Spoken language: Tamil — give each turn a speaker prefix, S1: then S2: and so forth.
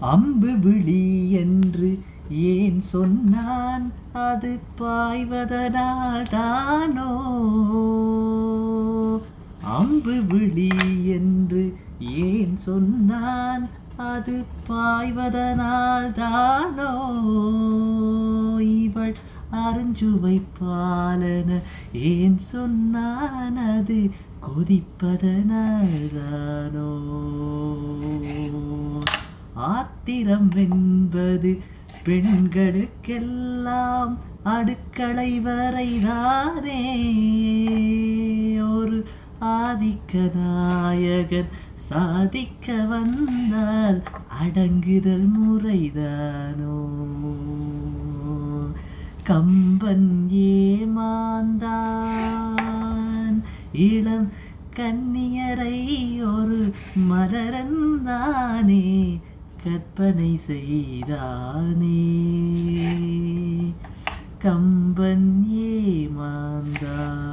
S1: அம்பு விழி என்று ஏன் சொன்னான்? அது பாய்வதனால் தானோ? அம்பு விழி என்று ஏன் சொன்னான்? அது பாய்வதனால் தானோ? இவள் அருஞ்சுவை பாலன ஏன் சொன்னான்? அது கொதிப்பதனால் தானோ? ஆத்திரம் என்பது பெண்களுக்கெல்லாம் அடுக்களை வரைதானே. ஒரு ஆதிக்க நாயகன் சாதிக்க வந்தால் அடங்குதல் முறைதானோ? கம்பன் ஏமாந்தான். இளம் கன்னியரை ஒரு மலரந்தானே கற்பனை செய்தானே. கம்பன் ஏமாந்தான்.